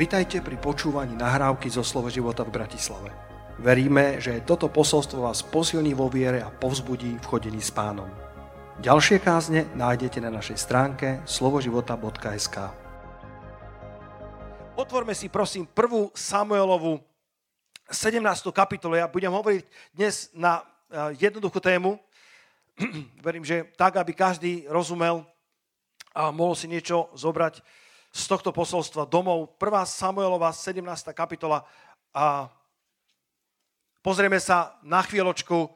Vitajte pri počúvaní nahrávky zo Slovo života v Bratislave. Veríme, že toto posolstvo vás posilní vo viere a povzbudí v chodení s pánom. Ďalšie kázne nájdete na našej stránke slovoživota.sk Otvorme si prosím prvú Samuelovu 17. kapitolu. Ja budem hovoriť dnes na eh, jednoduchú tému. Verím, že tak, aby každý rozumel a mohol si niečo zobrať z tohto posolstva domov. 1. Samuelova 17. kapitola a pozrieme sa na chvíľočku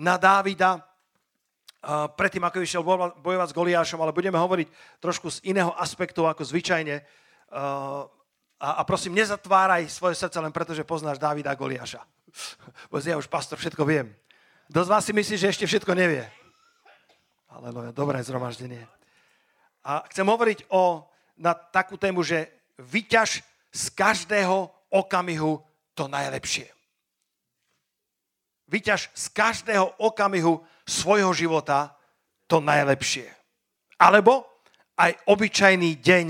na Dávida, predtým ako išiel bojovať s Goliášom, ale budeme hovoriť trošku z iného aspektu ako zvyčajne. A, prosím, nezatváraj svoje srdce len preto, že poznáš Dávida a Goliáša. Bo ja už, pastor, všetko viem. Kto z vás si myslí, že ešte všetko nevie? Ale dobré zhromaždenie. A chcem hovoriť o na takú tému, že vyťaž z každého okamihu to najlepšie. Vyťaž z každého okamihu svojho života to najlepšie. Alebo aj obyčajný deň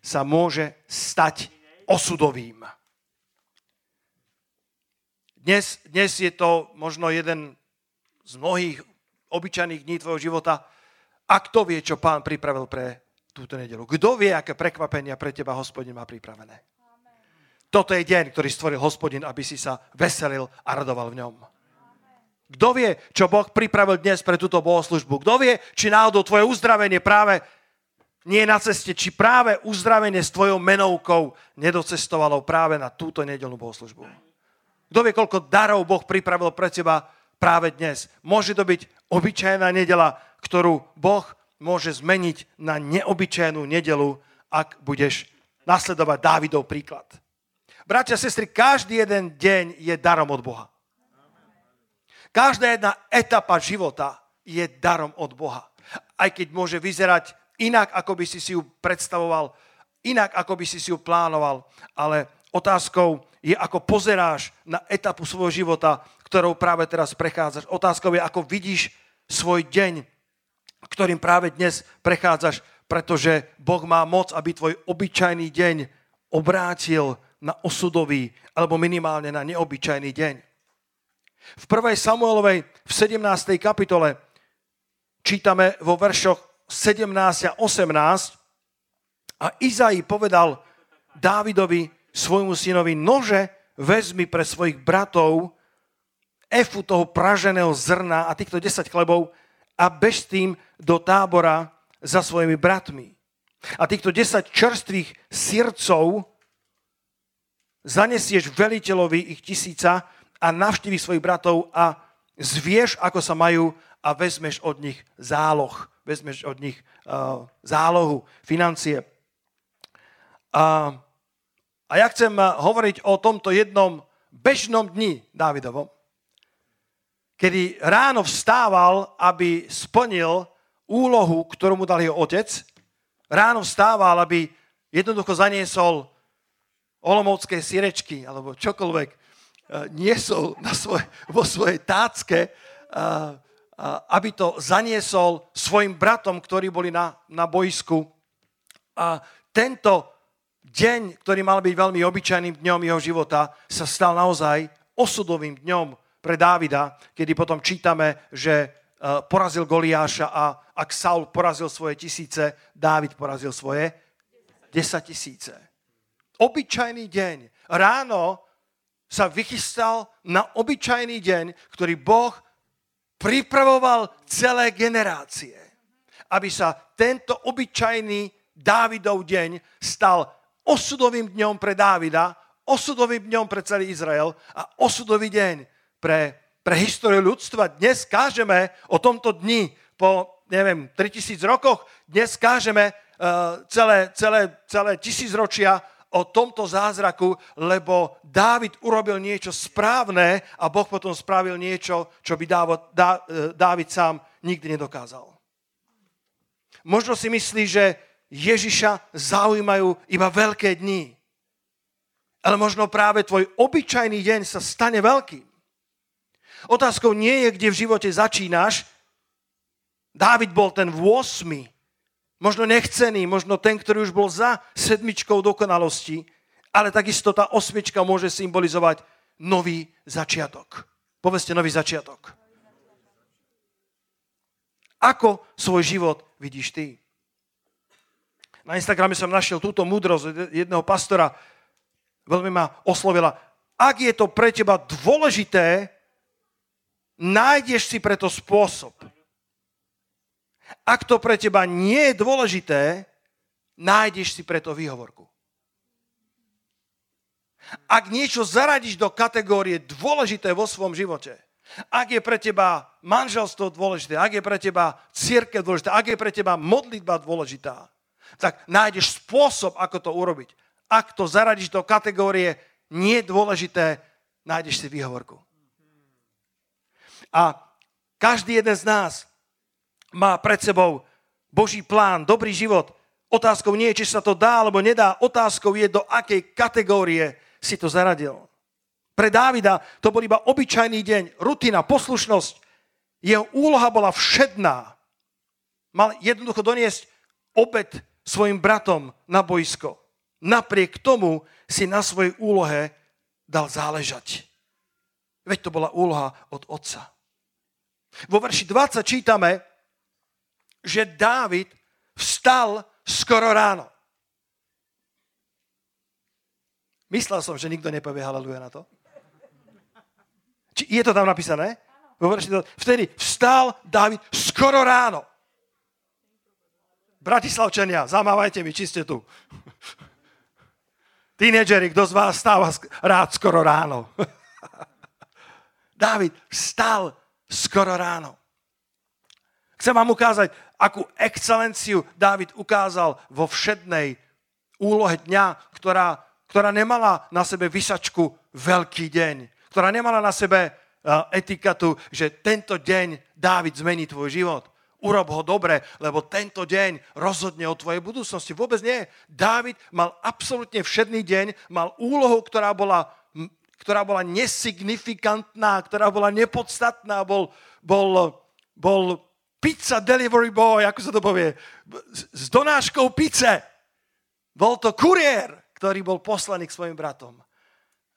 sa môže stať osudovým. Dnes, dnes je to možno jeden z mnohých obyčajných dní tvojho života. A kto vie, čo pán pripravil pre túto nedelu. Kto vie, aké prekvapenia pre teba hospodin má pripravené? Toto je deň, ktorý stvoril hospodin, aby si sa veselil a radoval v ňom. Kto vie, čo Boh pripravil dnes pre túto bohoslužbu? Kto vie, či náhodou tvoje uzdravenie práve nie je na ceste, či práve uzdravenie s tvojou menovkou nedocestovalo práve na túto nedelnú bohoslužbu? Kto vie, koľko darov Boh pripravil pre teba práve dnes? Môže to byť obyčajná nedela, ktorú Boh môže zmeniť na neobyčajnú nedelu, ak budeš nasledovať Dávidov príklad. Bratia sestry, každý jeden deň je darom od Boha. Každá jedna etapa života je darom od Boha. Aj keď môže vyzerať inak, ako by si si ju predstavoval, inak, ako by si si ju plánoval, ale otázkou je, ako pozeráš na etapu svojho života, ktorou práve teraz prechádzaš. Otázkou je, ako vidíš svoj deň, ktorým práve dnes prechádzaš, pretože Boh má moc, aby tvoj obyčajný deň obrátil na osudový alebo minimálne na neobyčajný deň. V 1. Samuelovej v 17. kapitole čítame vo veršoch 17 a 18 a Izai povedal Dávidovi, svojmu synovi, nože vezmi pre svojich bratov efu toho praženého zrna a týchto 10 chlebov a bež s tým do tábora za svojimi bratmi. A týchto 10 čerstvých sircov zanesieš veliteľovi ich tisíca a navštívi svojich bratov a zvieš, ako sa majú a vezmeš od nich záloh. Vezmeš od nich uh, zálohu, financie. A, a ja chcem hovoriť o tomto jednom bežnom dni Dávidovom kedy ráno vstával, aby splnil úlohu, ktorú mu dal jeho otec. Ráno vstával, aby jednoducho zaniesol olomovské sirečky alebo čokoľvek eh, niesol na svoj, vo svojej tácke, eh, aby to zaniesol svojim bratom, ktorí boli na, na boisku. A tento deň, ktorý mal byť veľmi obyčajným dňom jeho života, sa stal naozaj osudovým dňom pre Dávida, kedy potom čítame, že e, porazil Goliáša a ak Saul porazil svoje tisíce, Dávid porazil svoje 10 tisíce. Obyčajný deň. Ráno sa vychystal na obyčajný deň, ktorý Boh pripravoval celé generácie. Aby sa tento obyčajný Dávidov deň stal osudovým dňom pre Dávida, osudovým dňom pre celý Izrael a osudový deň pre, pre históriu ľudstva. Dnes kážeme o tomto dni po, neviem, 3000 rokoch. Dnes kážeme uh, celé, celé, celé tisícročia o tomto zázraku, lebo Dávid urobil niečo správne a Boh potom spravil niečo, čo by eh, Dávid sám nikdy nedokázal. Možno si myslí, že Ježiša zaujímajú iba veľké dni. Ale možno práve tvoj obyčajný deň sa stane veľkým. Otázkou nie je, kde v živote začínaš. Dávid bol ten 8. Možno nechcený, možno ten, ktorý už bol za sedmičkou dokonalosti, Ale takisto tá osmička môže symbolizovať nový začiatok. Povedzte nový začiatok. Ako svoj život vidíš ty? Na Instagrame som našiel túto múdrosť jedného pastora, veľmi ma oslovila. Ak je to pre teba dôležité, nájdeš si preto spôsob. Ak to pre teba nie je dôležité, nájdeš si preto výhovorku. Ak niečo zaradíš do kategórie dôležité vo svojom živote, ak je pre teba manželstvo dôležité, ak je pre teba církev dôležitá, ak je pre teba modlitba dôležitá, tak nájdeš spôsob, ako to urobiť. Ak to zaradíš do kategórie nie dôležité, nájdeš si výhovorku. A každý jeden z nás má pred sebou Boží plán, dobrý život. Otázkou nie je, či sa to dá alebo nedá. Otázkou je, do akej kategórie si to zaradil. Pre Dávida to bol iba obyčajný deň, rutina, poslušnosť. Jeho úloha bola všedná. Mal jednoducho doniesť obed svojim bratom na boisko. Napriek tomu si na svojej úlohe dal záležať. Veď to bola úloha od otca. Vo verši 20 čítame, že Dávid vstal skoro ráno. Myslel som, že nikto nepovie haleluja na to. Či je to tam napísané? Vtedy vstal David skoro ráno. Bratislavčania, zamávajte mi, či ste tu. Tínedžeri, kto z vás stáva rád skoro ráno? David vstal skoro ráno. Chcem vám ukázať, akú excelenciu David ukázal vo všednej úlohe dňa, ktorá, ktorá nemala na sebe vysačku veľký deň ktorá nemala na sebe etikatu, že tento deň Dávid zmení tvoj život. Urob ho dobre, lebo tento deň rozhodne o tvojej budúcnosti. Vôbec nie. Dávid mal absolútne všedný deň, mal úlohu, ktorá bola, ktorá bola nesignifikantná, ktorá bola nepodstatná, bol, bol, bol pizza delivery boy, ako sa to povie, s donáškou pice. Bol to kuriér, ktorý bol poslaný k svojim bratom.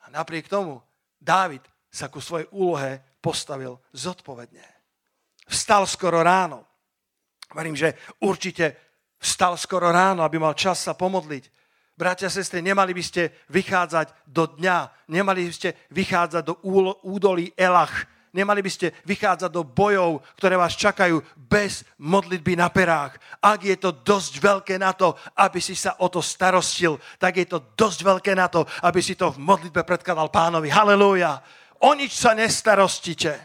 A napriek tomu Dávid sa ku svojej úlohe postavil zodpovedne. Vstal skoro ráno. Verím, že určite vstal skoro ráno, aby mal čas sa pomodliť. Bratia a sestry, nemali by ste vychádzať do dňa, nemali by ste vychádzať do údolí Elach, Nemali by ste vychádzať do bojov, ktoré vás čakajú bez modlitby na perách. Ak je to dosť veľké na to, aby si sa o to starostil, tak je to dosť veľké na to, aby si to v modlitbe predkladal pánovi. Halelúja. O nič sa nestarostite.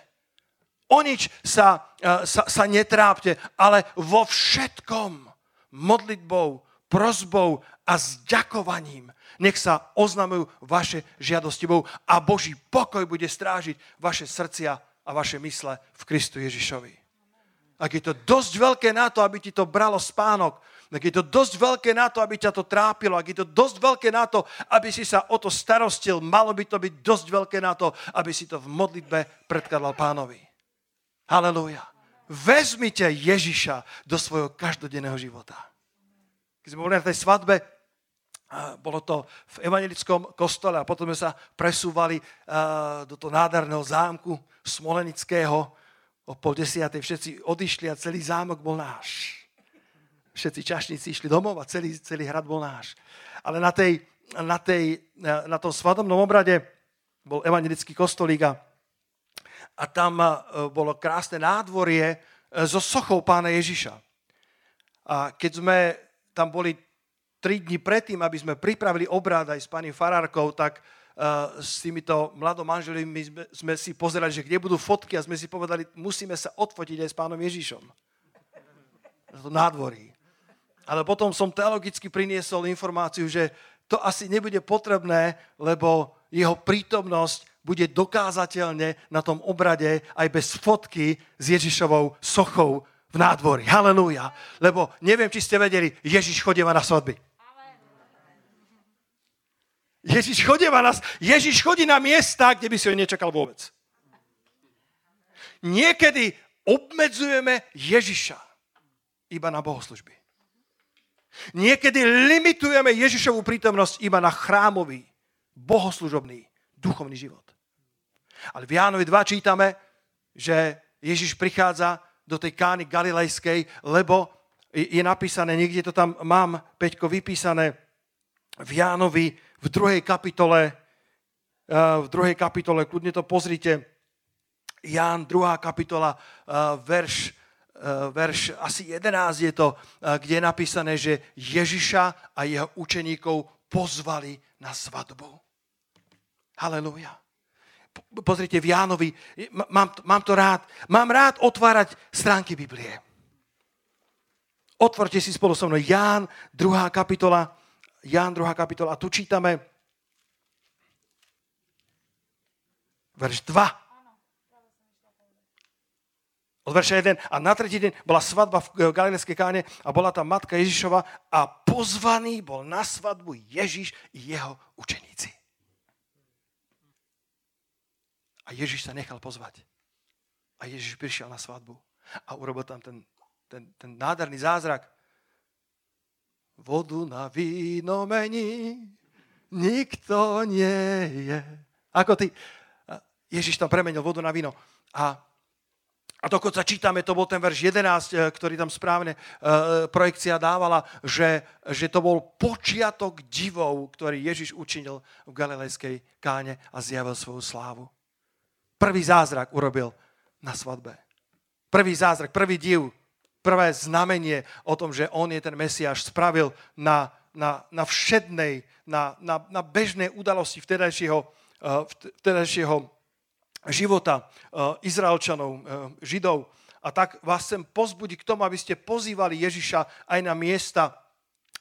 O nič sa, e, sa, sa netrápte, ale vo všetkom modlitbou, prozbou a s ďakovaním nech sa oznamujú vaše žiadosti Bohu a Boží pokoj bude strážiť vaše srdcia a vaše mysle v Kristu Ježišovi. Ak je to dosť veľké na to, aby ti to bralo spánok, ak je to dosť veľké na to, aby ťa to trápilo, ak je to dosť veľké na to, aby si sa o to starostil, malo by to byť dosť veľké na to, aby si to v modlitbe predkladal pánovi. Halelúja. Vezmite Ježiša do svojho každodenného života. Keď sme boli na tej svadbe, bolo to v evangelickom kostole a potom sme sa presúvali do toho nádherného zámku Smolenického. O pol desiatej všetci odišli a celý zámok bol náš. Všetci čašníci išli domov a celý, celý hrad bol náš. Ale na, tej, na, tej, na tom svadobnom obrade bol evangelický kostolík a, a tam bolo krásne nádvorie e, so sochou pána Ježiša. A keď sme tam boli tri dni predtým, aby sme pripravili obrad aj s pani Farárkou, tak uh, s týmito mladom manželmi sme, sme si pozerali, že kde budú fotky a sme si povedali, musíme sa odfotiť aj s pánom Ježišom. Na to nádvorí. Ale potom som teologicky priniesol informáciu, že to asi nebude potrebné, lebo jeho prítomnosť bude dokázateľne na tom obrade aj bez fotky s Ježišovou sochou v nádvorí. Halelúja. Lebo neviem, či ste vedeli, Ježiš chodieva na svadby. Ježiš chodí na nás, Ježiš chodí na miesta, kde by si ho nečakal vôbec. Niekedy obmedzujeme Ježiša iba na bohoslužby. Niekedy limitujeme Ježišovú prítomnosť iba na chrámový, bohoslužobný, duchovný život. Ale v Jánovi 2 čítame, že Ježiš prichádza do tej kány galilejskej, lebo je napísané, niekde to tam mám, Peťko, vypísané v Jánovi v druhej kapitole, eh, v druhej kapitole, kľudne to pozrite, Ján, druhá kapitola, eh, verš, eh, verš asi 11 je to, kde je napísané, že Ježiša a jeho učeníkov pozvali na svadbu. Halelujá. Pozrite, v Jánovi, mám, mám to rád, mám rád otvárať stránky Biblie. Otvorte si spolu so mnou Ján, druhá kapitola. Ján, druhá kapitola. A tu čítame verš 2. Od verša 1. A na tretí deň bola svadba v Galilejskej káne a bola tam matka Ježišova a pozvaný bol na svadbu Ježiš i jeho učeníci. A Ježiš sa nechal pozvať. A Ježiš prišiel na svadbu a urobil tam ten ten, ten nádherný zázrak. Vodu na víno mení, nikto nie je. Ako ty, Ježiš tam premenil vodu na víno. A, a dokonca čítame, to bol ten verš 11, e, ktorý tam správne uh, projekcia dávala, že, že to bol počiatok divov, ktorý Ježiš učinil v galilejskej káne a zjavil svoju slávu. Prvý zázrak urobil na svadbe. Prvý zázrak, prvý div prvé znamenie o tom, že on je ten Mesiáš, spravil na, na, na všednej, na, na, na bežnej udalosti vtedajšieho, uh, vtedajšieho života uh, Izraelčanov, uh, Židov. A tak vás chcem pozbudiť k tomu, aby ste pozývali Ježiša aj na miesta,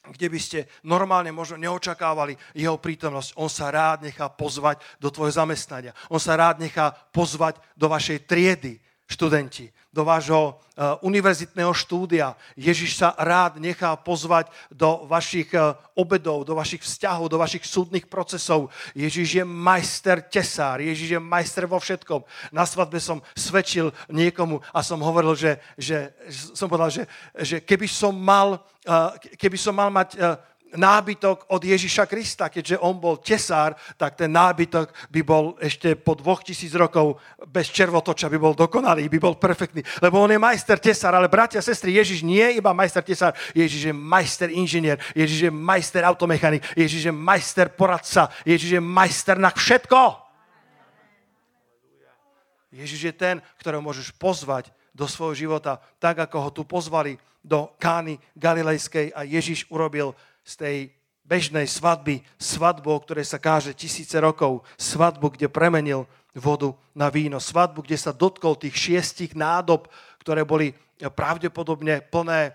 kde by ste normálne možno neočakávali jeho prítomnosť. On sa rád nechá pozvať do tvojho zamestnania. On sa rád nechá pozvať do vašej triedy študenti, do vášho uh, univerzitného štúdia. Ježiš sa rád nechá pozvať do vašich uh, obedov, do vašich vzťahov, do vašich súdnych procesov. Ježiš je majster tesár, Ježiš je majster vo všetkom. Na svadbe som svedčil niekomu a som hovoril, že, že som povedal, že, že keby som mal, uh, keby som mal mať nábytok od Ježiša Krista. Keďže on bol tesár, tak ten nábytok by bol ešte po dvoch tisíc rokov bez červotoča, by bol dokonalý, by bol perfektný. Lebo on je majster tesár, ale bratia a sestry, Ježiš nie je iba majster tesár, Ježiš je majster inžinier, Ježiš je majster automechanik, Ježiš je majster poradca, Ježiš je majster na všetko. Ježiš je ten, ktorého môžeš pozvať do svojho života, tak ako ho tu pozvali do Kány Galilejskej a Ježiš urobil z tej bežnej svadby, svadbu, o ktorej sa káže tisíce rokov, svadbu, kde premenil vodu na víno, svadbu, kde sa dotkol tých šiestich nádob, ktoré boli pravdepodobne plné e,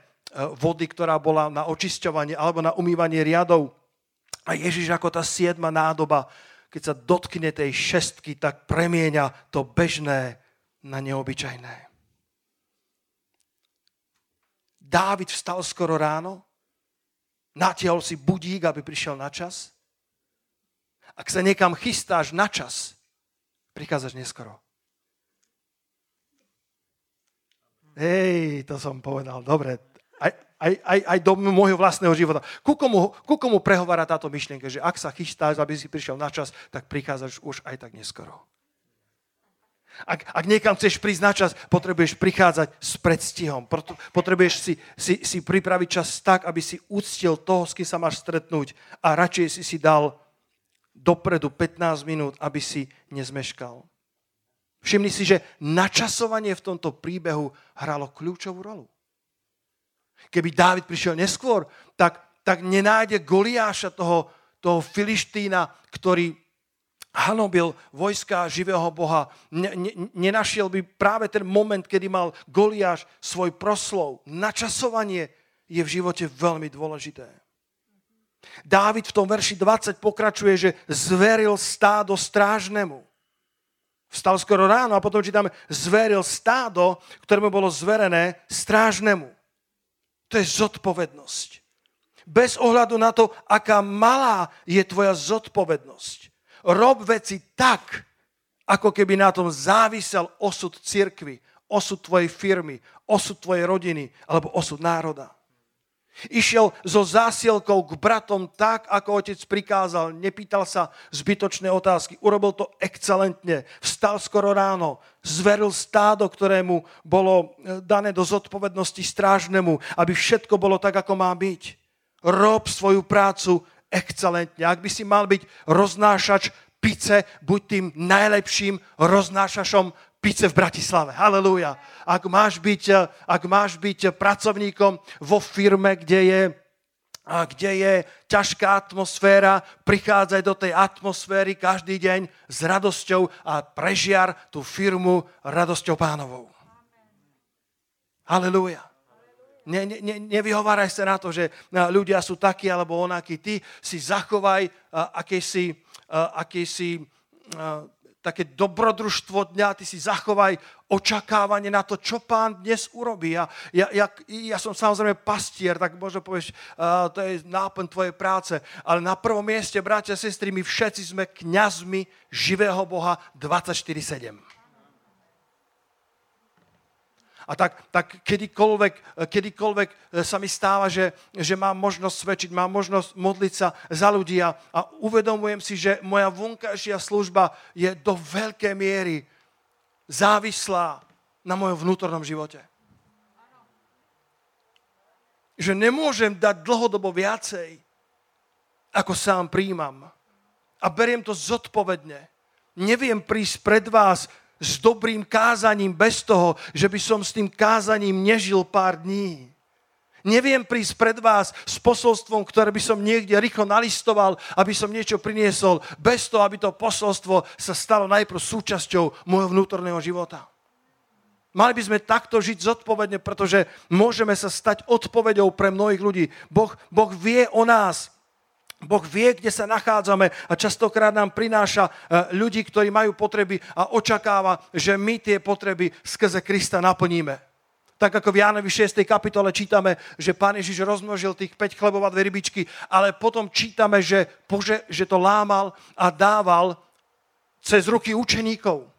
vody, ktorá bola na očisťovanie alebo na umývanie riadov. A Ježiš ako tá siedma nádoba, keď sa dotkne tej šestky, tak premieňa to bežné na neobyčajné. Dávid vstal skoro ráno, Natiahol si budík, aby prišiel na čas. Ak sa niekam chystáš na čas, prichádzaš neskoro. Hej, to som povedal, dobre. Aj, aj, aj, aj do môjho vlastného života. Ku komu, ku komu prehovára táto myšlienka, že ak sa chystáš, aby si prišiel na čas, tak prichádzaš už aj tak neskoro. Ak, ak niekam chceš prísť na čas, potrebuješ prichádzať s predstihom. Potrebuješ si, si, si pripraviť čas tak, aby si uctil toho, s kým sa máš stretnúť a radšej si si dal dopredu 15 minút, aby si nezmeškal. Všimni si, že načasovanie v tomto príbehu hralo kľúčovú rolu. Keby Dávid prišiel neskôr, tak, tak nenájde Goliáša, toho, toho Filištína, ktorý hanobil vojska živého Boha. Nenašiel by práve ten moment, kedy mal Goliáš svoj proslov. Načasovanie je v živote veľmi dôležité. Dávid v tom verši 20 pokračuje, že zveril stádo strážnemu. Vstal skoro ráno a potom čítame, zveril stádo, ktoré mu bolo zverené strážnemu. To je zodpovednosť. Bez ohľadu na to, aká malá je tvoja zodpovednosť rob veci tak, ako keby na tom závisel osud cirkvy, osud tvojej firmy, osud tvojej rodiny alebo osud národa. Išiel so zásielkou k bratom tak, ako otec prikázal. Nepýtal sa zbytočné otázky. Urobil to excelentne. Vstal skoro ráno. Zveril stádo, ktorému bolo e, dané do zodpovednosti strážnemu, aby všetko bolo tak, ako má byť. Rob svoju prácu excelentne. Ak by si mal byť roznášač pice, buď tým najlepším roznášašom pice v Bratislave. Halelúja. Ak máš byť, eh, ak máš byť pracovníkom vo firme, kde je a kde je ťažká atmosféra, prichádzaj do tej atmosféry každý deň s radosťou a prežiar tú firmu radosťou pánovou. Halelúja. Ne, ne, ne, nevyhováraj sa na to, že eh, ľudia sú takí alebo onakí. Ty si zachovaj akýsi, uh, akýsi uh, také dobrodružstvo dňa, ty si zachovaj očakávanie na to, čo pán dnes urobí. Ja, ja, ja, ja som samozrejme pastier, tak možno povieš, to je náplň tvojej práce, ale na prvom mieste, bratia a sestry, my všetci sme kňazmi živého Boha 24-7. A tak, tak kedykoľvek, kedykoľvek e, sa mi stáva, že, že mám možnosť svedčiť, mám možnosť modliť sa za ľudí a, a uvedomujem si, že moja vonkajšia služba je do veľkej miery závislá na mojom vnútornom živote. Že nemôžem dať dlhodobo viacej, ako sám príjmam. A beriem to zodpovedne. Neviem prísť pred vás s dobrým kázaním bez toho, že by som s tým kázaním nežil pár dní. Neviem prísť pred vás s posolstvom, ktoré by som niekde rýchlo nalistoval, aby som niečo priniesol, bez toho, aby to posolstvo sa stalo najprv súčasťou môjho vnútorného života. Mali by sme takto žiť zodpovedne, pretože môžeme sa stať odpovedou pre mnohých ľudí. Boh, boh vie o nás. Boh vie, kde sa nachádzame a častokrát nám prináša e, ľudí, ktorí majú potreby a očakáva, že my tie potreby skrze Krista naplníme. Tak ako v Jánovi 6. kapitole čítame, že Pán Ježiš rozmnožil tých 5 chlebov a dve rybičky, ale potom čítame, že, Bože, že to lámal a dával cez ruky učeníkov.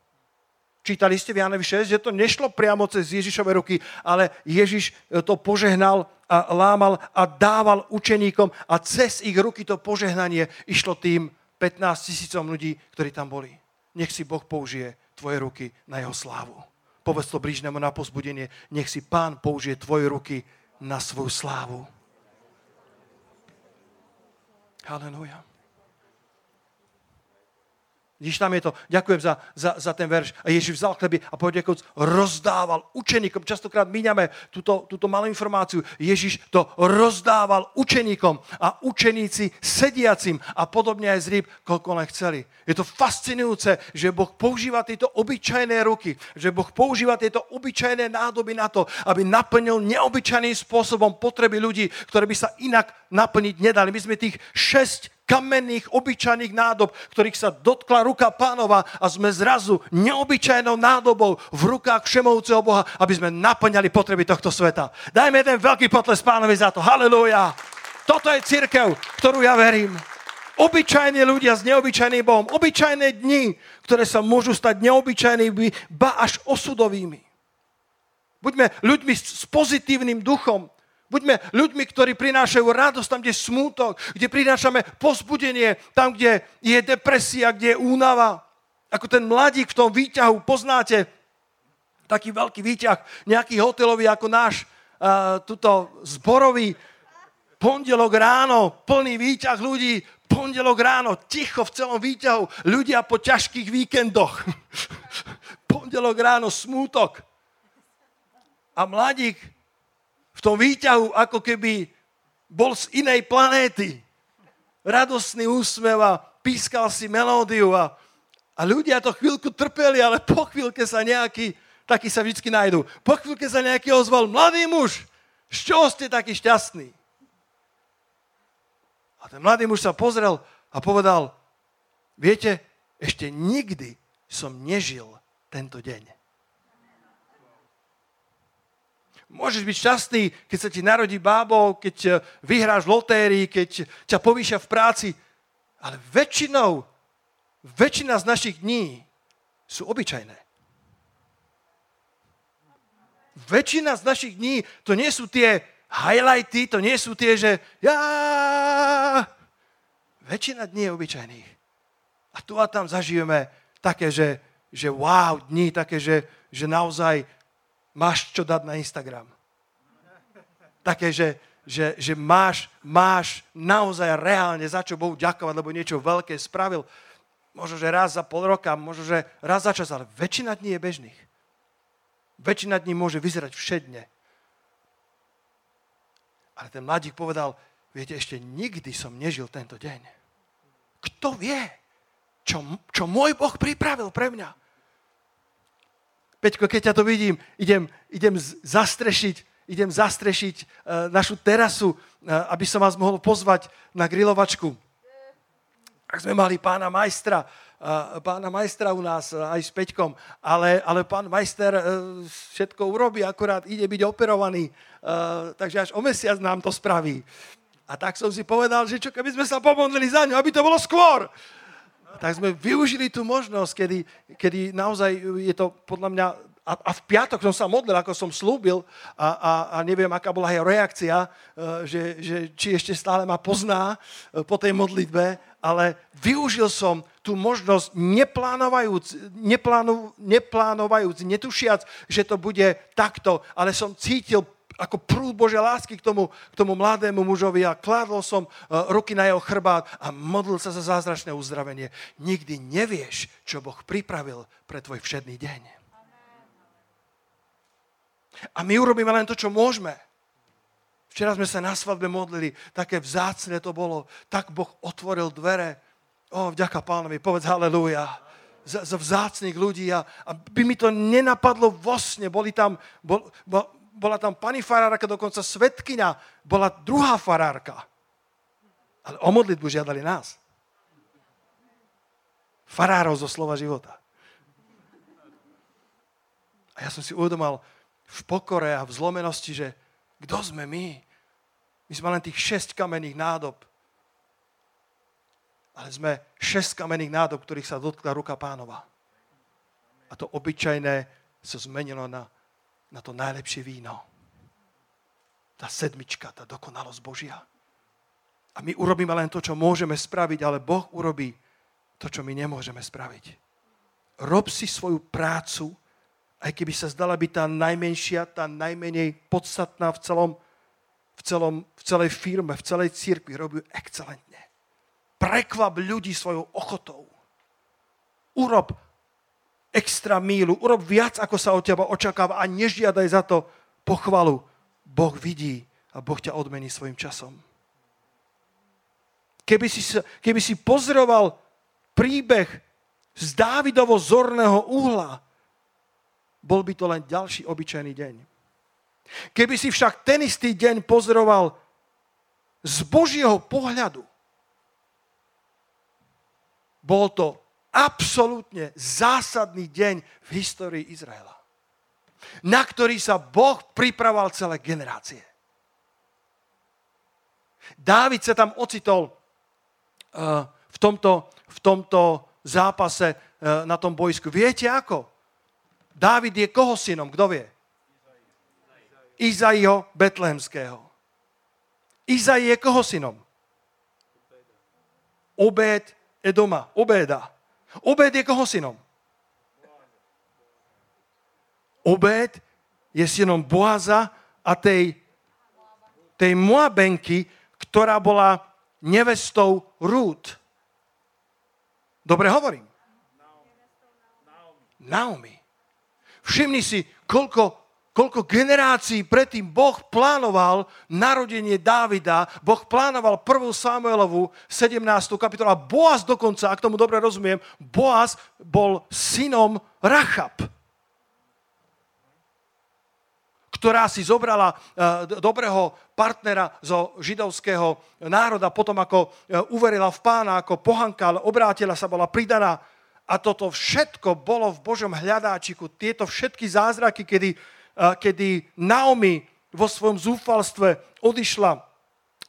Čítali ste v Jánovi 6, že to nešlo priamo cez Ježišove ruky, ale Ježiš to požehnal a lámal a dával učeníkom a cez ich ruky to požehnanie išlo tým 15 tisícom ľudí, ktorí tam boli. Nech si Boh použije tvoje ruky na jeho slávu. Povedz to blížnemu na pozbudenie. Nech si Pán použije tvoje ruky na svoju slávu. Halleluja. Vidíš, tam je to. Ďakujem za, za, za ten verš. A Ježiš vzal chleby a poďakujúc rozdával učeníkom. Častokrát míňame túto, túto malú informáciu. Ježiš to rozdával učeníkom a učeníci sediacim a podobne aj z rýb, koľko len chceli. Je to fascinujúce, že Boh používa tieto obyčajné ruky, že Boh používa tieto obyčajné nádoby na to, aby naplnil neobyčajným spôsobom potreby ľudí, ktoré by sa inak naplniť nedali. My sme tých šesť kamenných, obyčajných nádob, ktorých sa dotkla ruka pánova a sme zrazu neobyčajnou nádobou v rukách všemovúceho Boha, aby sme naplňali potreby tohto sveta. Dajme jeden veľký potles pánovi za to. Halelúja. Toto je církev, ktorú ja verím. Obyčajní ľudia s neobyčajným Bohom. Obyčajné dni, ktoré sa môžu stať neobyčajnými, ba až osudovými. Buďme ľuďmi s pozitívnym duchom, Buďme ľuďmi, ktorí prinášajú radosť tam, kde je smútok, kde prinášame pozbudenie, tam, kde je depresia, kde je únava. Ako ten mladík v tom výťahu, poznáte taký veľký výťah, nejaký hotelový ako náš, uh, tuto zborový, pondelok ráno, plný výťah ľudí, pondelok ráno, ticho v celom výťahu, ľudia po ťažkých víkendoch. pondelok ráno, smútok. A mladík tom výťahu, ako keby bol z inej planéty. Radostný úsmev a pískal si melódiu a, a ľudia to chvíľku trpeli, ale po chvíľke sa nejaký, takí sa vždy nájdú, po chvíľke sa nejaký ozval, mladý muž, z čoho ste taký šťastný? A ten mladý muž sa pozrel a povedal, viete, ešte nikdy som nežil tento deň. Môžeš byť šťastný, keď sa ti narodí bábo, keď eh, vyhráš v lotérii, keď ťa povýšia v práci. Ale väčšinou, väčšina z našich dní sú obyčajné. Väčšina z našich dní to nie sú tie highlighty to nie sú tie, že ja... Väčšina dní je obyčajných. A tu a tam zažijeme také, že, že wow dní, také, že, že naozaj máš čo dať na Instagram. Také, že, že, že máš, máš naozaj reálne za čo Bohu ďakovať, lebo niečo veľké spravil. Možno, že raz za pol roka, možno, že raz za čas, ale väčšina dní je bežných. Väčšina dní môže vyzerať všedne. Ale ten mladík povedal, viete, ešte nikdy som nežil tento deň. Kto vie, čo, čo môj Boh pripravil pre mňa? Peťko, keď ťa to vidím, idem, idem zastrešiť, idem zastrešiť uh, našu terasu, uh, aby som vás mohol pozvať na grilovačku. Tak sme mali pána majstra, uh, pána majstra u nás aj s Peťkom, ale, ale pán majster všetko urobí, akurát ide byť operovaný, takže až o mesiac nám to spraví. A tak som si povedal, že čo keby sme sa pomodlili za ňu, aby to bolo skôr tak sme využili tú možnosť, kedy, kedy naozaj je to podľa mňa a, a v piatok som sa modlil, ako som slúbil a, a, a neviem, aká bola jeho reakcia, e, že, že či ešte stále ma pozná e, po tej modlitbe, ale využil som tú možnosť neplánovajúc, neplánu, neplánovajúc, netušiac, že to bude takto, ale som cítil ako prúd Božia lásky k tomu, k tomu mladému mužovi a kládol som uh, ruky na jeho chrbát a modlil sa za zázračné uzdravenie. Nikdy nevieš, čo Boh pripravil pre tvoj všedný deň. A my urobíme len to, čo môžeme. Včera sme sa na svadbe modlili, také vzácne to bolo, tak Boh otvoril dvere. O, vďaka pánovi, povedz halleluja. Za, za vzácných ľudí a, a by mi to nenapadlo vo sne. Boli tam, bol, bol, bola tam pani farárka, dokonca svetkina, bola druhá farárka. Ale o modlitbu žiadali nás. Farárov zo slova života. A ja som si uvedomal v pokore a v zlomenosti, že kto sme my? My sme len tých šesť kamenných nádob. Ale sme šesť kamenných nádob, ktorých sa dotkla ruka pánova. A to obyčajné sa zmenilo na na to najlepšie víno. Tá sedmička, tá dokonalosť Božia. A my urobíme len to, čo môžeme spraviť, ale Boh urobí to, čo my nemôžeme spraviť. Rob si svoju prácu, aj keby sa zdala byť tá najmenšia, tá najmenej podstatná v, celom, v, celom, v celej firme, v celej církvi. Rob ju excelentne. Prekvap ľudí svojou ochotou. Urob extra mílu, urob viac, ako sa od teba očakáva a nežiadaj za to pochvalu. Boh vidí a Boh ťa odmení svojim časom. Keby si, keby si pozoroval príbeh z Dávidovo zorného uhla, bol by to len ďalší obyčajný deň. Keby si však ten istý deň pozoroval z Božieho pohľadu, bol to absolútne zásadný deň v histórii Izraela, na ktorý sa Boh pripravoval celé generácie. Dávid sa tam ocitol uh, v, tomto, v tomto zápase uh, na tom bojsku. Viete ako? Dávid je koho synom? Kto vie? Izaiho Betlehemského. Izai je koho synom? Obed Edoma, Obeda. Obed je koho synom? Obed je synom Boaza a tej, tej Moabenky, ktorá bola nevestou Rút. Dobre hovorím? Naomi. Všimni si, koľko koľko generácií predtým Boh plánoval narodenie Dávida, Boh plánoval 1. Samuelovu 17. kapitolu a Boaz dokonca, ak tomu dobre rozumiem, Boaz bol synom Rachab ktorá si zobrala uh, dobrého partnera zo židovského národa, potom ako uh, uverila v pána, ako pohanka, ale obrátila sa, bola pridaná. A toto všetko bolo v Božom hľadáčiku. Tieto všetky zázraky, kedy kedy Naomi vo svojom zúfalstve odišla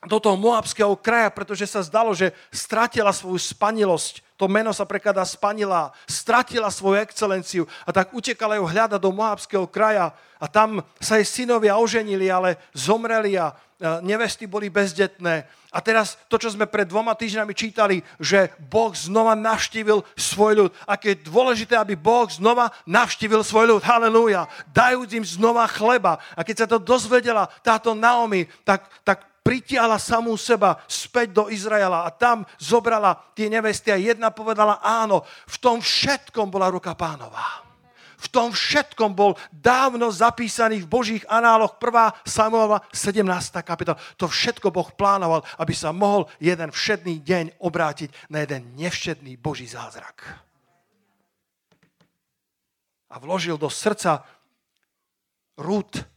do toho moabského kraja, pretože sa zdalo, že stratila svoju spanilosť. To meno sa prekladá spanilá. Stratila svoju excelenciu a tak utekala ju hľadať do moabského kraja a tam sa jej synovia oženili, ale zomreli a nevesty boli bezdetné. A teraz to, čo sme pred dvoma týždňami čítali, že Boh znova navštívil svoj ľud. Aké je dôležité, aby Boh znova navštívil svoj ľud. Halelúja. Dajúc im znova chleba. A keď sa to dozvedela táto Naomi, tak, tak pritiala samú seba späť do Izraela a tam zobrala tie nevesty a jedna povedala áno, v tom všetkom bola ruka pánová. V tom všetkom bol dávno zapísaný v Božích análoch 1. Samuela 17. kapitola. To všetko Boh plánoval, aby sa mohol jeden všedný deň obrátiť na jeden nevšedný Boží zázrak. A vložil do srdca Rút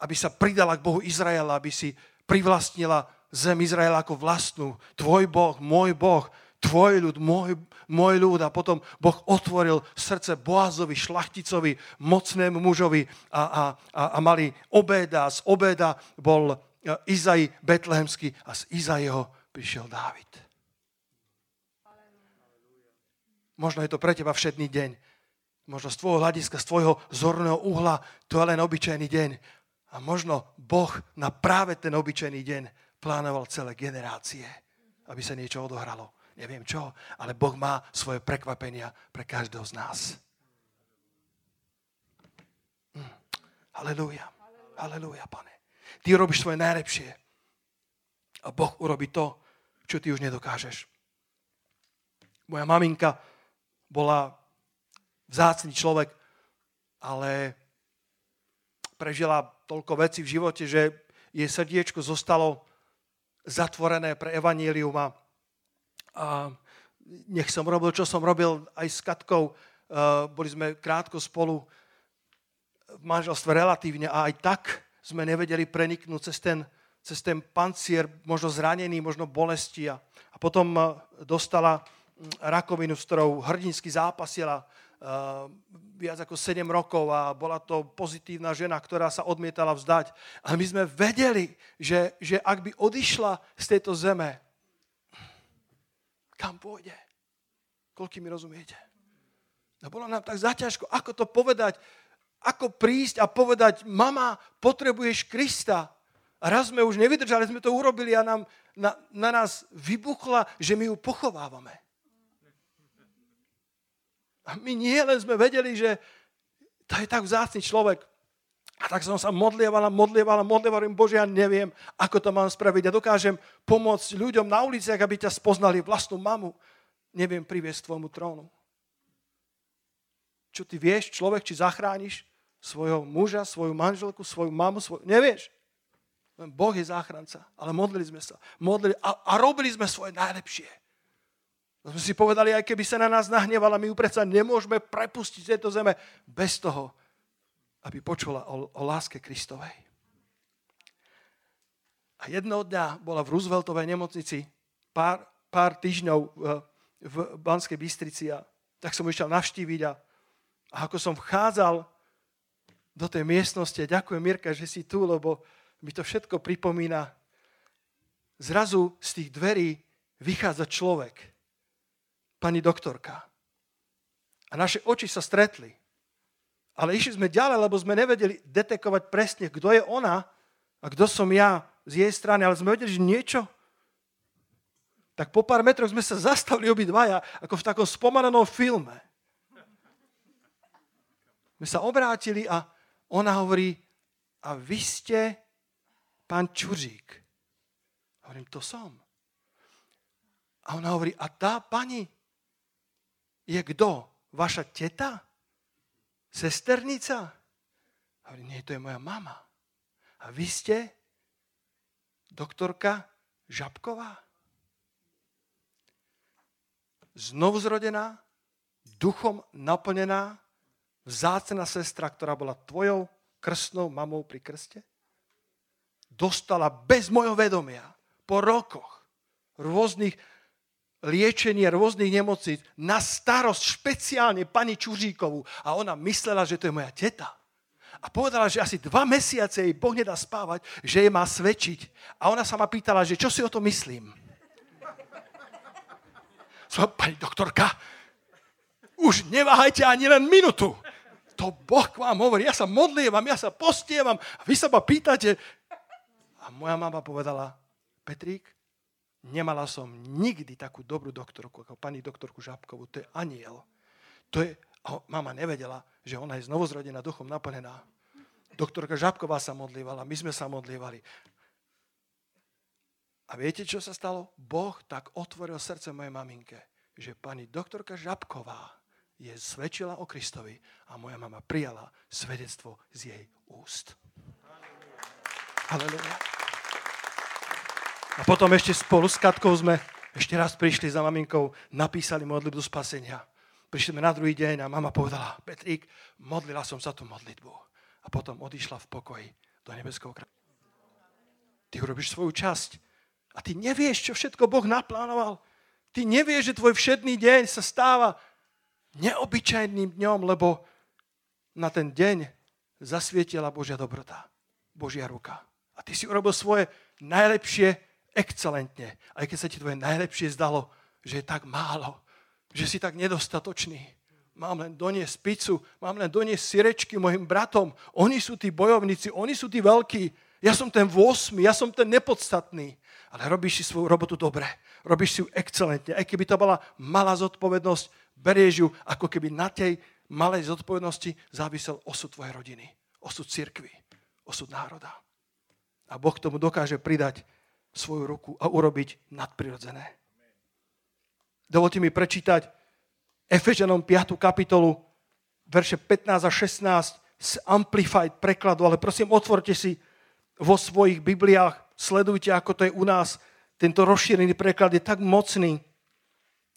aby sa pridala k Bohu Izraela, aby si privlastnila zem Izraela ako vlastnú. Tvoj Boh, môj Boh, tvoj ľud, môj, môj ľud. A potom Boh otvoril srdce Boazovi, šlachticovi, mocnému mužovi a, a, a, a mali obéda. Z obéda bol e, Izai betlehemský a z Izaiho prišiel Dávid. Možno je to pre teba všedný deň. Možno z tvojho hľadiska, z tvojho zorného uhla, to je len obyčajný deň. A možno Boh na práve ten obyčajný deň plánoval celé generácie, aby sa niečo odohralo. Neviem čo, ale Boh má svoje prekvapenia pre každého z nás. Hm. Halelúja. Halelúja, pane. Ty robíš svoje najlepšie. A Boh urobí to, čo ty už nedokážeš. Moja maminka bola vzácný človek, ale prežila toľko vecí v živote, že jej srdiečko zostalo zatvorené pre evanílium a, nech som robil, čo som robil aj s Katkou, uh, boli sme krátko spolu v manželstve relatívne a aj tak sme nevedeli preniknúť cez ten, cez ten pancier, možno zranený, možno bolesti a, a potom dostala mm, rakovinu, s ktorou hrdinsky zápasila viac ako 7 rokov a bola to pozitívna žena, ktorá sa odmietala vzdať. Ale my sme vedeli, že, že ak by odišla z tejto zeme, kam pôjde? Koľko mi rozumiete? A bolo nám tak zaťažko, ako to povedať, ako prísť a povedať, mama, potrebuješ Krista. A raz sme už nevydržali, sme to urobili a nám, na, na nás vybuchla, že my ju pochovávame. A my nie len sme vedeli, že to je tak vzácný človek. A tak som sa modlievala, modlievala, modlievala, Bože, ja neviem, ako to mám spraviť. Ja dokážem pomôcť ľuďom na uliciach, aby ťa spoznali vlastnú mamu. Neviem priviesť tvojmu trónu. Čo ty vieš, človek, či zachrániš svojho muža, svoju manželku, svoju mamu, svoju... Nevieš. Boh je záchranca. Ale modlili sme sa. Modlili a, a robili sme svoje najlepšie. No sme si povedali, aj keby sa na nás nahnevala, my ju predsa nemôžeme prepustiť tejto zeme bez toho, aby počula o, o láske Kristovej. A jedného dňa bola v Rooseveltovej nemocnici pár, pár týždňov v, v Banskej Bystrici a tak som išiel navštíviť a, a ako som vchádzal do tej miestnosti, ďakujem Mirka, že si tu, lebo mi to všetko pripomína, zrazu z tých dverí vychádza človek, pani doktorka. A naše oči sa stretli. Ale išli sme ďalej, lebo sme nevedeli detekovať presne, kto je ona a kto som ja z jej strany, ale sme vedeli, že niečo. Tak po pár metroch sme sa zastavili obidvaja, ako v takom spomalenom filme. My sa obrátili a ona hovorí, a vy ste pán Čuřík. Hovorím, to som. A ona hovorí, a tá pani, je kto? Vaša teta? Sesternica? Hovorí, nie, to je moja mama. A vy ste doktorka Žabková? Znovuzrodená, duchom naplnená, vzácná sestra, ktorá bola tvojou krstnou mamou pri krste? Dostala bez mojho vedomia po rokoch rôznych liečenie rôznych nemocníc na starosť špeciálne pani Čuříkovú. A ona myslela, že to je moja teta. A povedala, že asi dva mesiace jej Boh nedá spávať, že jej má svedčiť. A ona sa ma pýtala, že čo si o to myslím. So, pani doktorka, už neváhajte ani len minutu. To Boh vám hovorí. Ja sa modlievam, ja sa postievam a vy sa ma pýtate. A moja mama povedala, Petrík, nemala som nikdy takú dobrú doktorku ako pani doktorku Žabkovú. To je aniel. To je, a mama nevedela, že ona je znovuzrodená duchom naplnená. Doktorka Žabková sa modlívala, my sme sa modlívali. A viete, čo sa stalo? Boh tak otvoril srdce mojej maminke, že pani doktorka Žabková je svedčila o Kristovi a moja mama prijala svedectvo z jej úst. Halleluja. A potom ešte spolu s Katkou sme ešte raz prišli za maminkou, napísali modlitbu spasenia. Prišli sme na druhý deň a mama povedala, Petrík, modlila som sa tú modlitbu. A potom odišla v pokoji do nebeského kráľa. Ty urobíš svoju časť. A ty nevieš, čo všetko Boh naplánoval. Ty nevieš, že tvoj všedný deň sa stáva neobyčajným dňom, lebo na ten deň zasvietila Božia dobrota, Božia ruka. A ty si urobil svoje najlepšie excelentne. Aj keď sa ti tvoje najlepšie zdalo, že je tak málo, že si tak nedostatočný. Mám len doniesť pizzu, mám len doniesť sirečky mojim bratom. Oni sú tí bojovníci, oni sú tí veľkí. Ja som ten 8, ja som ten nepodstatný. Ale robíš si svoju robotu dobre. Robíš si ju excelentne. Aj keby to bola malá zodpovednosť, berieš ju, ako keby na tej malej zodpovednosti závisel osud tvojej rodiny, osud cirkvy, osud národa. A Boh tomu dokáže pridať svoju ruku a urobiť nadprirodzené. Dovolte mi prečítať Efežanom 5. kapitolu, verše 15 a 16 z Amplified prekladu, ale prosím, otvorte si vo svojich Bibliách, sledujte, ako to je u nás. Tento rozšírený preklad je tak mocný.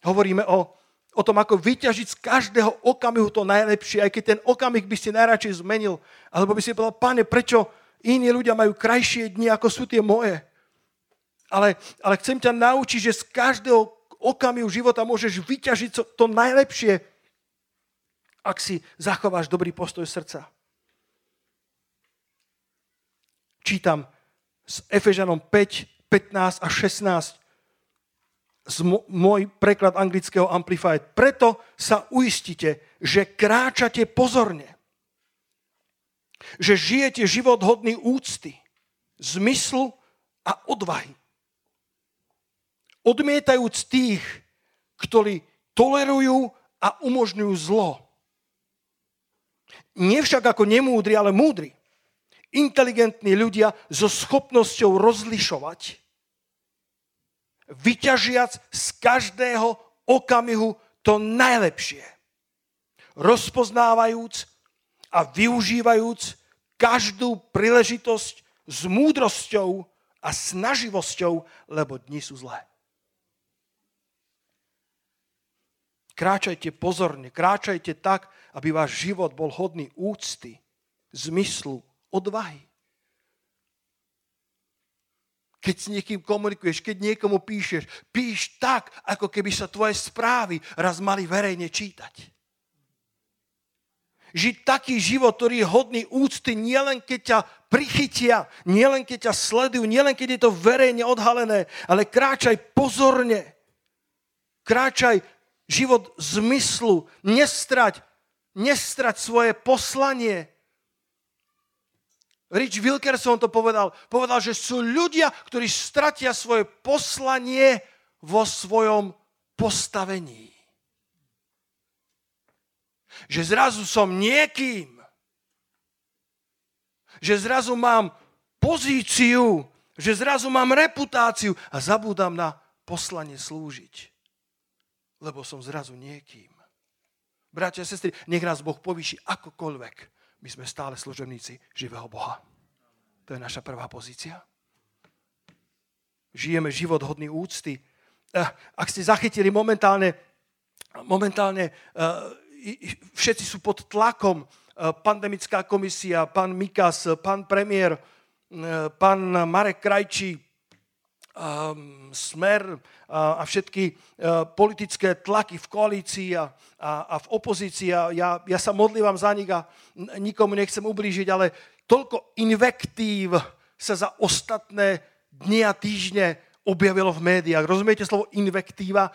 Hovoríme o, o tom, ako vyťažiť z každého okamihu to najlepšie, aj keď ten okamih by si najradšej zmenil. Alebo by si povedal, pane, prečo iní ľudia majú krajšie dni, ako sú tie moje. Ale, ale chcem ťa naučiť, že z každého okamihu života môžeš vyťažiť to najlepšie, ak si zachováš dobrý postoj srdca. Čítam s Efežanom 5, 15 a 16 z môj preklad anglického Amplified. Preto sa uistite, že kráčate pozorne. Že žijete život hodný úcty, zmyslu a odvahy odmietajúc tých, ktorí tolerujú a umožňujú zlo. Nie však ako nemúdri, ale múdri. Inteligentní ľudia so schopnosťou rozlišovať, vyťažiac z každého okamihu to najlepšie. Rozpoznávajúc a využívajúc každú príležitosť s múdrosťou a snaživosťou, lebo dni sú zlé. Kráčajte pozorne, kráčajte tak, aby váš život bol hodný úcty, zmyslu, odvahy. Keď s niekým komunikuješ, keď niekomu píšeš, píš tak, ako keby sa tvoje správy raz mali verejne čítať. Žiť taký život, ktorý je hodný úcty, nielen keď ťa prichytia, nielen keď ťa sledujú, nielen keď je to verejne odhalené, ale kráčaj pozorne. Kráčaj život zmyslu, nestrať, nestrať svoje poslanie. Rich Wilkerson to povedal. Povedal, že sú ľudia, ktorí stratia svoje poslanie vo svojom postavení. Že zrazu som niekým. Že zrazu mám pozíciu. Že zrazu mám reputáciu a zabúdam na poslanie slúžiť lebo som zrazu niekým. Bratia a sestry, nech nás Boh povýši akokoľvek. My sme stále služobníci živého Boha. To je naša prvá pozícia. Žijeme život hodný úcty. Eh, ak ste zachytili momentálne, momentálne eh, všetci sú pod tlakom, eh, pandemická komisia, pán Mikas, pán premiér, pán Marek Krajčí, smer a, všetky uh, politické tlaky v koalícii a, a, a v opozícii. A ja, ja sa modlívam za nich a nikomu nechcem ublížiť, ale toľko invektív sa za ostatné dni a týždne objavilo v médiách. Rozumiete slovo invektíva?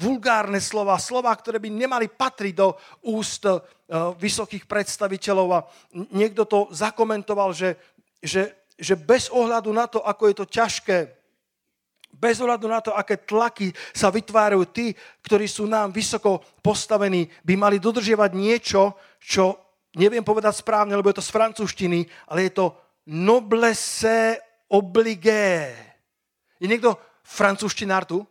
Vulgárne slova, slova, ktoré by nemali patriť do úst uh, vysokých predstaviteľov. A niekto to zakomentoval, že, že, že bez ohľadu na to, ako je to ťažké, bez ohľadu na to, aké tlaky sa vytvárajú, tí, ktorí sú nám vysoko postavení, by mali dodržiavať niečo, čo neviem povedať správne, lebo je to z francúzštiny, ale je to noblesse obligé. Je niekto francúzštinár tu?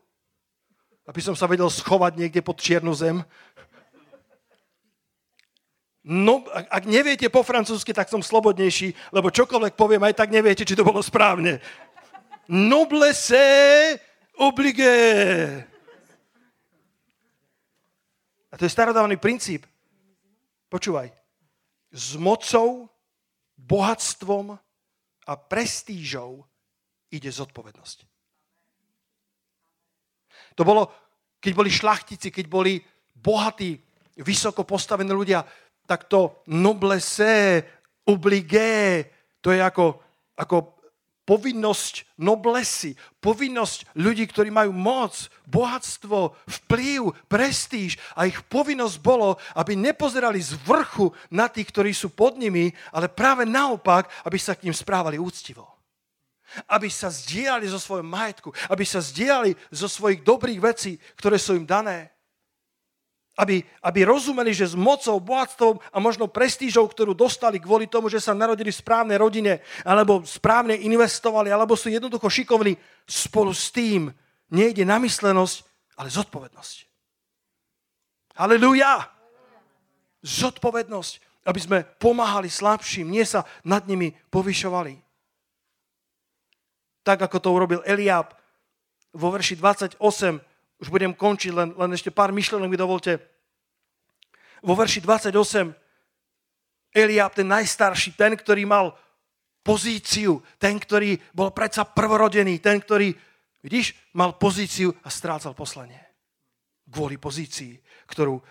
Aby som sa vedel schovať niekde pod čiernu zem. No, ak neviete po francúzsky, tak som slobodnejší, lebo čokoľvek poviem, aj tak neviete, či to bolo správne. Noblesse obligé. A to je starodávny princíp. Počúvaj. S mocou, bohatstvom a prestížou ide zodpovednosť. To bolo, keď boli šlachtici, keď boli bohatí, vysoko postavení ľudia, tak to noblesse, obligé, to je ako, ako povinnosť noblesy, povinnosť ľudí, ktorí majú moc, bohatstvo, vplyv, prestíž a ich povinnosť bolo, aby nepozerali z vrchu na tých, ktorí sú pod nimi, ale práve naopak, aby sa k ním správali úctivo. Aby sa zdieľali zo svojho majetku, aby sa zdieľali zo svojich dobrých vecí, ktoré sú im dané aby, aby rozumeli, že s mocou, bohatstvom a možno prestížou, ktorú dostali kvôli tomu, že sa narodili v správnej rodine, alebo správne investovali, alebo sú jednoducho šikovní, spolu s tým nejde namyslenosť, ale zodpovednosť. Halelujá! Zodpovednosť, aby sme pomáhali slabším, nie sa nad nimi povyšovali. Tak, ako to urobil Eliab vo verši 28, už budem končiť, len, len ešte pár myšlenok mi dovolte. Vo verši 28 Eliab, ten najstarší, ten, ktorý mal pozíciu, ten, ktorý bol predsa prvorodený, ten, ktorý, vidíš, mal pozíciu a strácal poslanie. Kvôli pozícii, ktorú,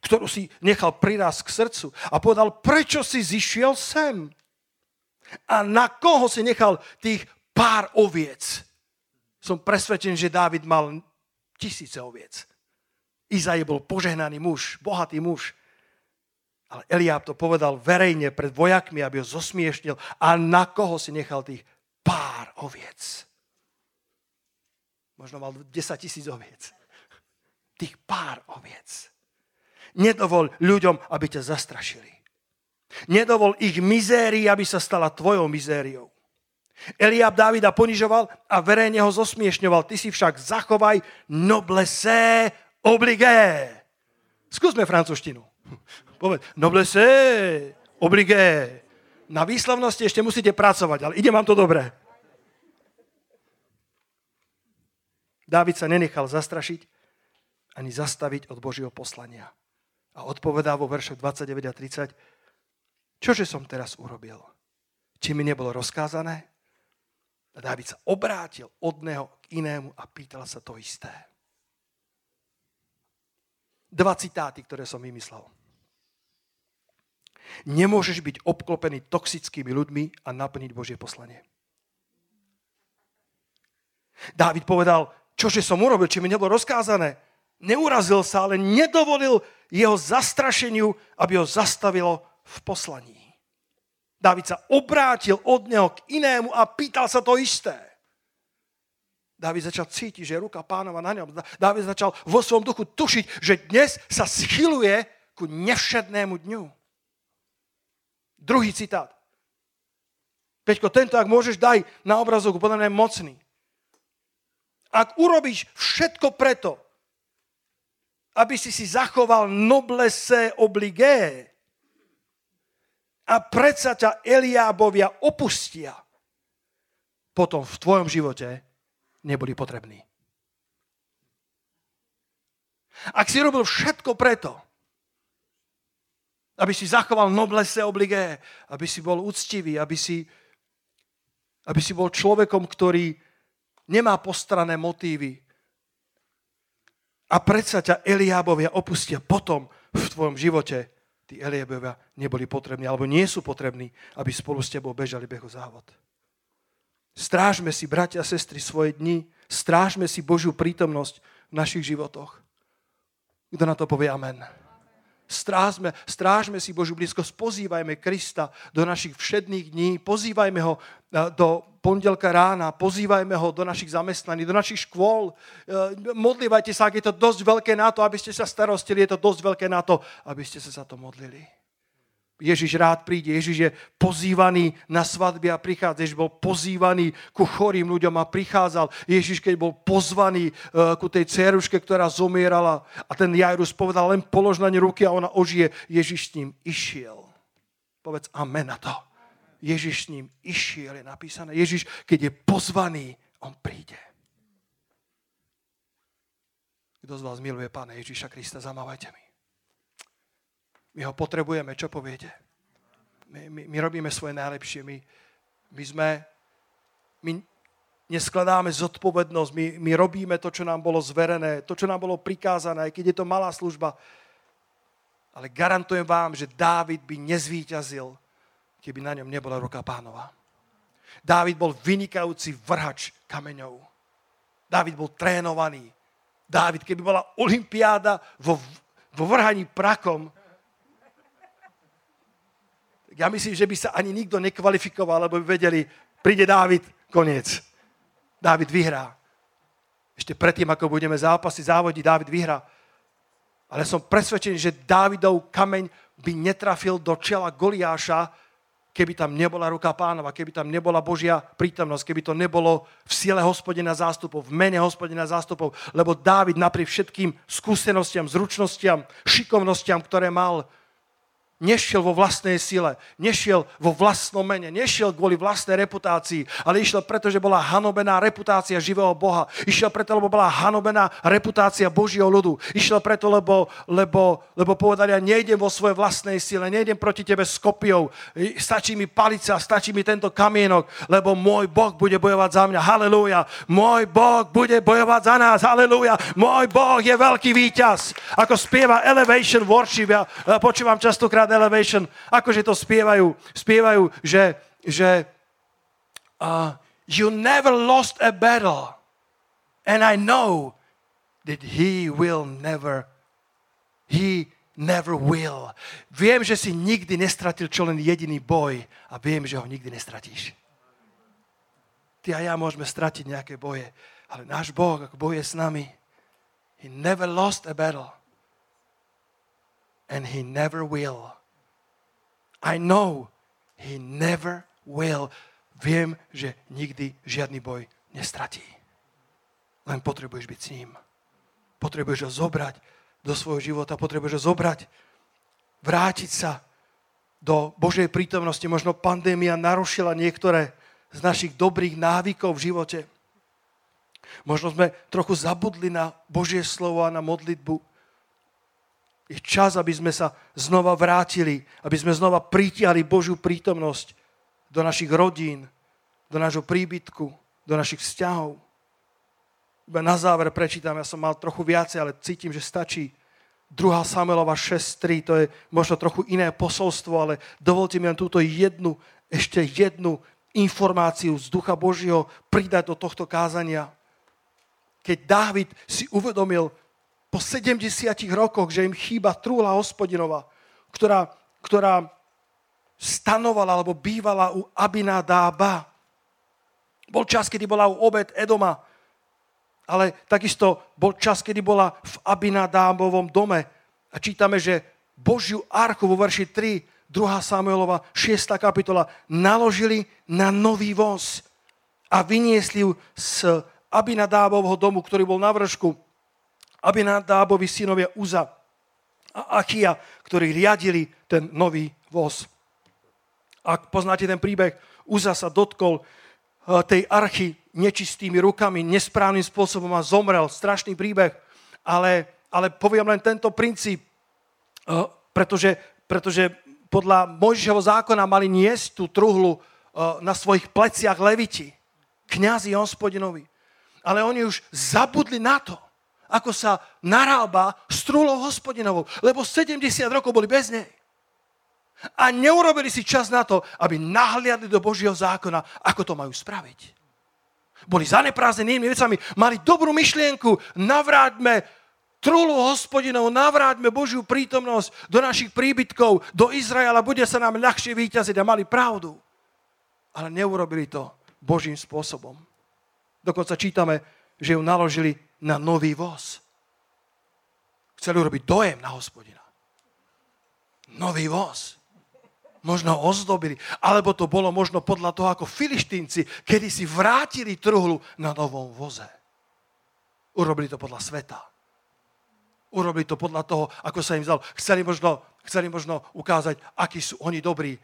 ktorú si nechal prirásť k srdcu a povedal, prečo si zišiel sem? A na koho si nechal tých pár oviec? Som presvedčený, že Dávid mal tisíce oviec. Izai bol požehnaný muž, bohatý muž. Ale Eliáb to povedal verejne pred vojakmi, aby ho zosmiešnil. A na koho si nechal tých pár oviec? Možno mal 10 tisíc oviec. Tých pár oviec. Nedovol ľuďom, aby ťa zastrašili. Nedovol ich mizérii, aby sa stala tvojou mizériou. Eliab Dávida ponižoval a verejne ho zosmiešňoval. Ty si však zachovaj noblesse obligé. Skúsme francúzštinu. Povedz, noblesse obligé. Na výslovnosti ešte musíte pracovať, ale ide vám to dobre. Dávid sa nenechal zastrašiť ani zastaviť od Božieho poslania. A odpovedá vo veršoch 29 a 30, čože som teraz urobil? Či mi nebolo rozkázané? A Dávid sa obrátil od neho k inému a pýtal sa to isté. Dva citáty, ktoré som vymyslel. Nemôžeš byť obklopený toxickými ľuďmi a naplniť Božie poslanie. Dávid povedal, čože som urobil, či mi nebolo rozkázané. Neurazil sa, ale nedovolil jeho zastrašeniu, aby ho zastavilo v poslaní. Dávid sa obrátil od neho k inému a pýtal sa to isté. Dávid začal cítiť, že ruka pánova na ňom. Dávid začal vo svojom duchu tušiť, že dnes sa schyluje ku nevšednému dňu. Druhý citát. Peťko, tento, ak môžeš, daj na obrazovku, podľa mňa je mocný. Ak urobíš všetko preto, aby si si zachoval noblesse obligé, a predsa ťa Eliábovia opustia, potom v tvojom živote neboli potrební. Ak si robil všetko preto, aby si zachoval noblesse obligé, aby si bol úctivý, aby si, aby si bol človekom, ktorý nemá postrané motívy. A predsa ťa Eliábovia opustia potom v tvojom živote. Tí Eliábovia neboli potrební, alebo nie sú potrební, aby spolu s tebou bežali behu závod. Strážme si, bratia a sestry, svoje dni. Strážme si Božiu prítomnosť v našich životoch. Kto na to povie amen? Strážme, strážme si Božiu blízkosť, pozývajme Krista do našich všedných dní, pozývajme ho do pondelka rána, pozývajme ho do našich zamestnaní, do našich škôl. E, modlívajte sa, ak je to dosť veľké na to, aby ste sa starostili, je to dosť veľké na to, aby ste sa za to modlili. Ježiš rád príde, Ježiš je pozývaný na svadby a prichádza. Ježiš bol pozývaný ku chorým ľuďom a prichádzal. Ježiš, keď bol pozvaný uh, ku tej ceruške, ktorá zomierala a ten Jairus povedal, len polož na ne ruky a ona ožije. Ježiš s ním išiel. Povedz amen na to. Ježiš s ním išiel, je napísané. Ježiš, keď je pozvaný, on príde. Kto z vás miluje Pána Ježiša Krista, zamávajte mi. My ho potrebujeme, čo poviete? My, my, my robíme svoje najlepšie. My, my sme, my neskladáme zodpovednosť, my, my robíme to, čo nám bolo zverené, to, čo nám bolo prikázané, aj keď je to malá služba. Ale garantujem vám, že Dávid by nezvíťazil, keby na ňom nebola ruka pánova. Dávid bol vynikajúci vrhač kameňov. Dávid bol trénovaný. Dávid, keby bola olimpiáda vo, vo vrhaní prakom, ja myslím, že by sa ani nikto nekvalifikoval, lebo by vedeli, príde Dávid, koniec. Dávid vyhrá. Ešte predtým, ako budeme zápasy, závodiť, Dávid vyhrá. Ale som presvedčený, že Dávidov kameň by netrafil do čela Goliáša, keby tam nebola ruka pánova, keby tam nebola Božia prítomnosť, keby to nebolo v sile hospodina zástupov, v mene hospodina zástupov, lebo Dávid napriek všetkým skúsenostiam, zručnostiam, šikovnostiam, ktoré mal, Nešiel vo vlastnej sile, nešiel vo vlastnom mene, nešiel kvôli vlastnej reputácii, ale išiel preto, že bola hanobená reputácia živého Boha. Išiel preto, lebo bola hanobená reputácia Božieho ľudu. Išiel preto, lebo, lebo, lebo povedali, ja nejdem vo svojej vlastnej sile, nejdem proti tebe s kopiou, stačí mi palica, stačí mi tento kamienok, lebo môj Boh bude bojovať za mňa. Halelúja. Môj Boh bude bojovať za nás. Halelúja. Môj Boh je veľký víťaz. Ako spieva Elevation Worship, ja počúvam častokrát God Elevation, akože to spievajú, spievajú, že, že uh, you never lost a battle and I know that he will never, he never will. Viem, že si nikdy nestratil čo len jediný boj a viem, že ho nikdy nestratíš. Ty a ja môžeme stratiť nejaké boje, ale náš Boh, ako boje s nami, he never lost a battle and he never will. I know he never will. Viem, že nikdy žiadny boj nestratí. Len potrebuješ byť s ním. Potrebuješ ho zobrať do svojho života, potrebuješ ho zobrať, vrátiť sa do Božej prítomnosti. Možno pandémia narušila niektoré z našich dobrých návykov v živote. Možno sme trochu zabudli na Božie slovo a na modlitbu. Je čas, aby sme sa znova vrátili, aby sme znova pritiahli Božiu prítomnosť do našich rodín, do nášho príbytku, do našich vzťahov. Iba na záver prečítam, ja som mal trochu viacej, ale cítim, že stačí. 2. Samuelova 6.3, to je možno trochu iné posolstvo, ale dovolte mi len túto jednu, ešte jednu informáciu z Ducha Božieho pridať do tohto kázania. Keď Dávid si uvedomil, po 70 rokoch, že im chýba trúla hospodinova, ktorá, ktorá stanovala alebo bývala u Abinadába. Bol čas, kedy bola u obed Edoma, ale takisto bol čas, kedy bola v Abinadábovom dome. A čítame, že Božiu archu vo verši 3, 2. Samuelova, 6. kapitola, naložili na nový voz a vyniesli ju z Abinadábovho domu, ktorý bol na vršku aby Dábovi synovia Uza a Achia, ktorí riadili ten nový voz. Ak poznáte ten príbeh, Uza sa dotkol eh, tej archy nečistými rukami, nesprávnym spôsobom a zomrel. Strašný príbeh. Ale, ale poviem len tento princíp, eh, pretože, pretože podľa Mojžišovho zákona mali niesť tú truhlu eh, na svojich pleciach leviti. Kňazi hospodinovi. ale oni už zabudli na to, ako sa narába s trúlou hospodinovou, lebo 70 rokov boli bez nej. A neurobili si čas na to, aby nahliadli do Božieho zákona, ako to majú spraviť. Boli zaneprázdnenými vecami, mali dobrú myšlienku, navráťme trúlu hospodinov, navráťme Božiu prítomnosť do našich príbytkov, do Izraela, bude sa nám ľahšie vyťaziť a mali pravdu. Ale neurobili to Božím spôsobom. Dokonca čítame, že ju naložili na nový voz. Chceli urobiť dojem na hospodina. Nový voz možno ozdobili, alebo to bolo možno podľa toho, ako filištínci, kedy si vrátili truhlu na novom voze. Urobili to podľa sveta. Urobili to podľa toho, ako sa im zdalo. Chceli možno, chceli možno ukázať, akí sú oni dobrí,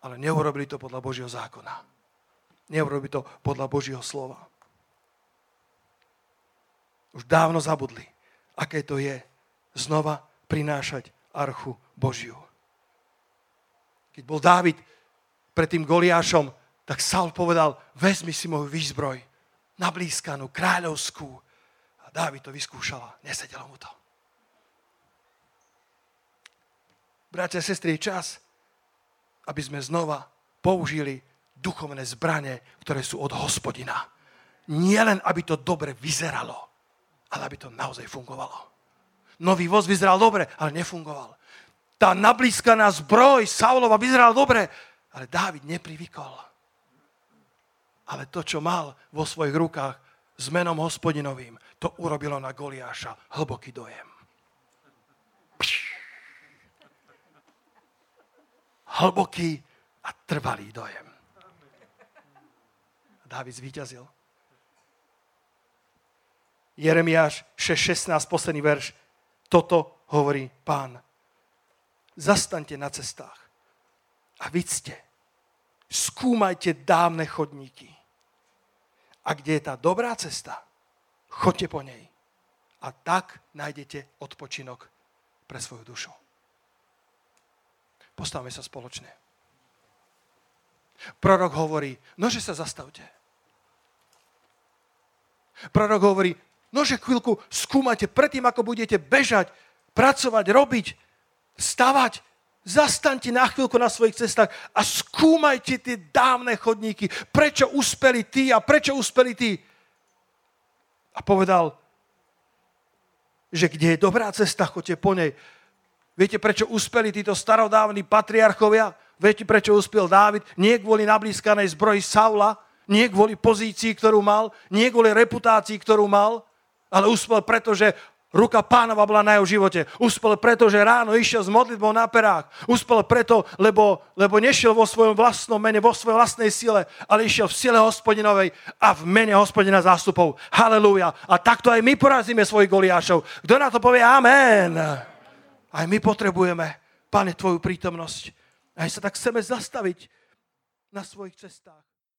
ale neurobili to podľa Božieho zákona. Neurobili to podľa Božieho slova. Už dávno zabudli, aké to je znova prinášať archu Božiu. Keď bol Dávid pred tým Goliášom, tak Saul povedal, vezmi si moju výzbroj, nablískanú, kráľovskú. A Dávid to vyskúšala, nesedelo mu to. Bratia a sestry, je čas, aby sme znova použili duchovné zbranie, ktoré sú od hospodina. Nie len, aby to dobre vyzeralo, ale aby to naozaj fungovalo. Nový voz vyzeral dobre, ale nefungoval tá nablískaná zbroj Saulova vyzerala dobre, ale Dávid neprivykol. Ale to, čo mal vo svojich rukách s menom hospodinovým, to urobilo na Goliáša hlboký dojem. Hlboký a trvalý dojem. Dávid zvíťazil. Jeremiáš 6.16, posledný verš. Toto hovorí pán zastaňte na cestách a vidzte, skúmajte dávne chodníky. A kde je tá dobrá cesta, choďte po nej. A tak nájdete odpočinok pre svoju dušu. Postavme sa spoločne. Prorok hovorí, nože sa zastavte. Prorok hovorí, nože chvíľku skúmajte predtým, ako budete bežať, pracovať, robiť, stavať. Zastaňte na chvíľku na svojich cestách a skúmajte tie dávne chodníky. Prečo uspeli tí a prečo uspeli tí? A povedal, že kde je dobrá cesta, choďte po nej. Viete, prečo uspeli títo starodávni patriarchovia? Viete, prečo uspel Dávid? Nie kvôli nablískanej zbroji Saula, nie kvôli pozícii, ktorú mal, nie kvôli reputácii, ktorú mal, ale uspel preto, že Ruka pánova bola na jeho živote. Uspel preto, že ráno išiel s modlitbou na perách. Uspel preto, lebo, lebo nešiel vo svojom vlastnom mene, vo svojej vlastnej sile, ale išiel v sile hospodinovej a v mene hospodina zástupov. Halelúja. A takto aj my porazíme svojich goliášov. Kto na to povie amen? Aj my potrebujeme, Pane, Tvoju prítomnosť. Aj sa tak chceme zastaviť na svojich cestách.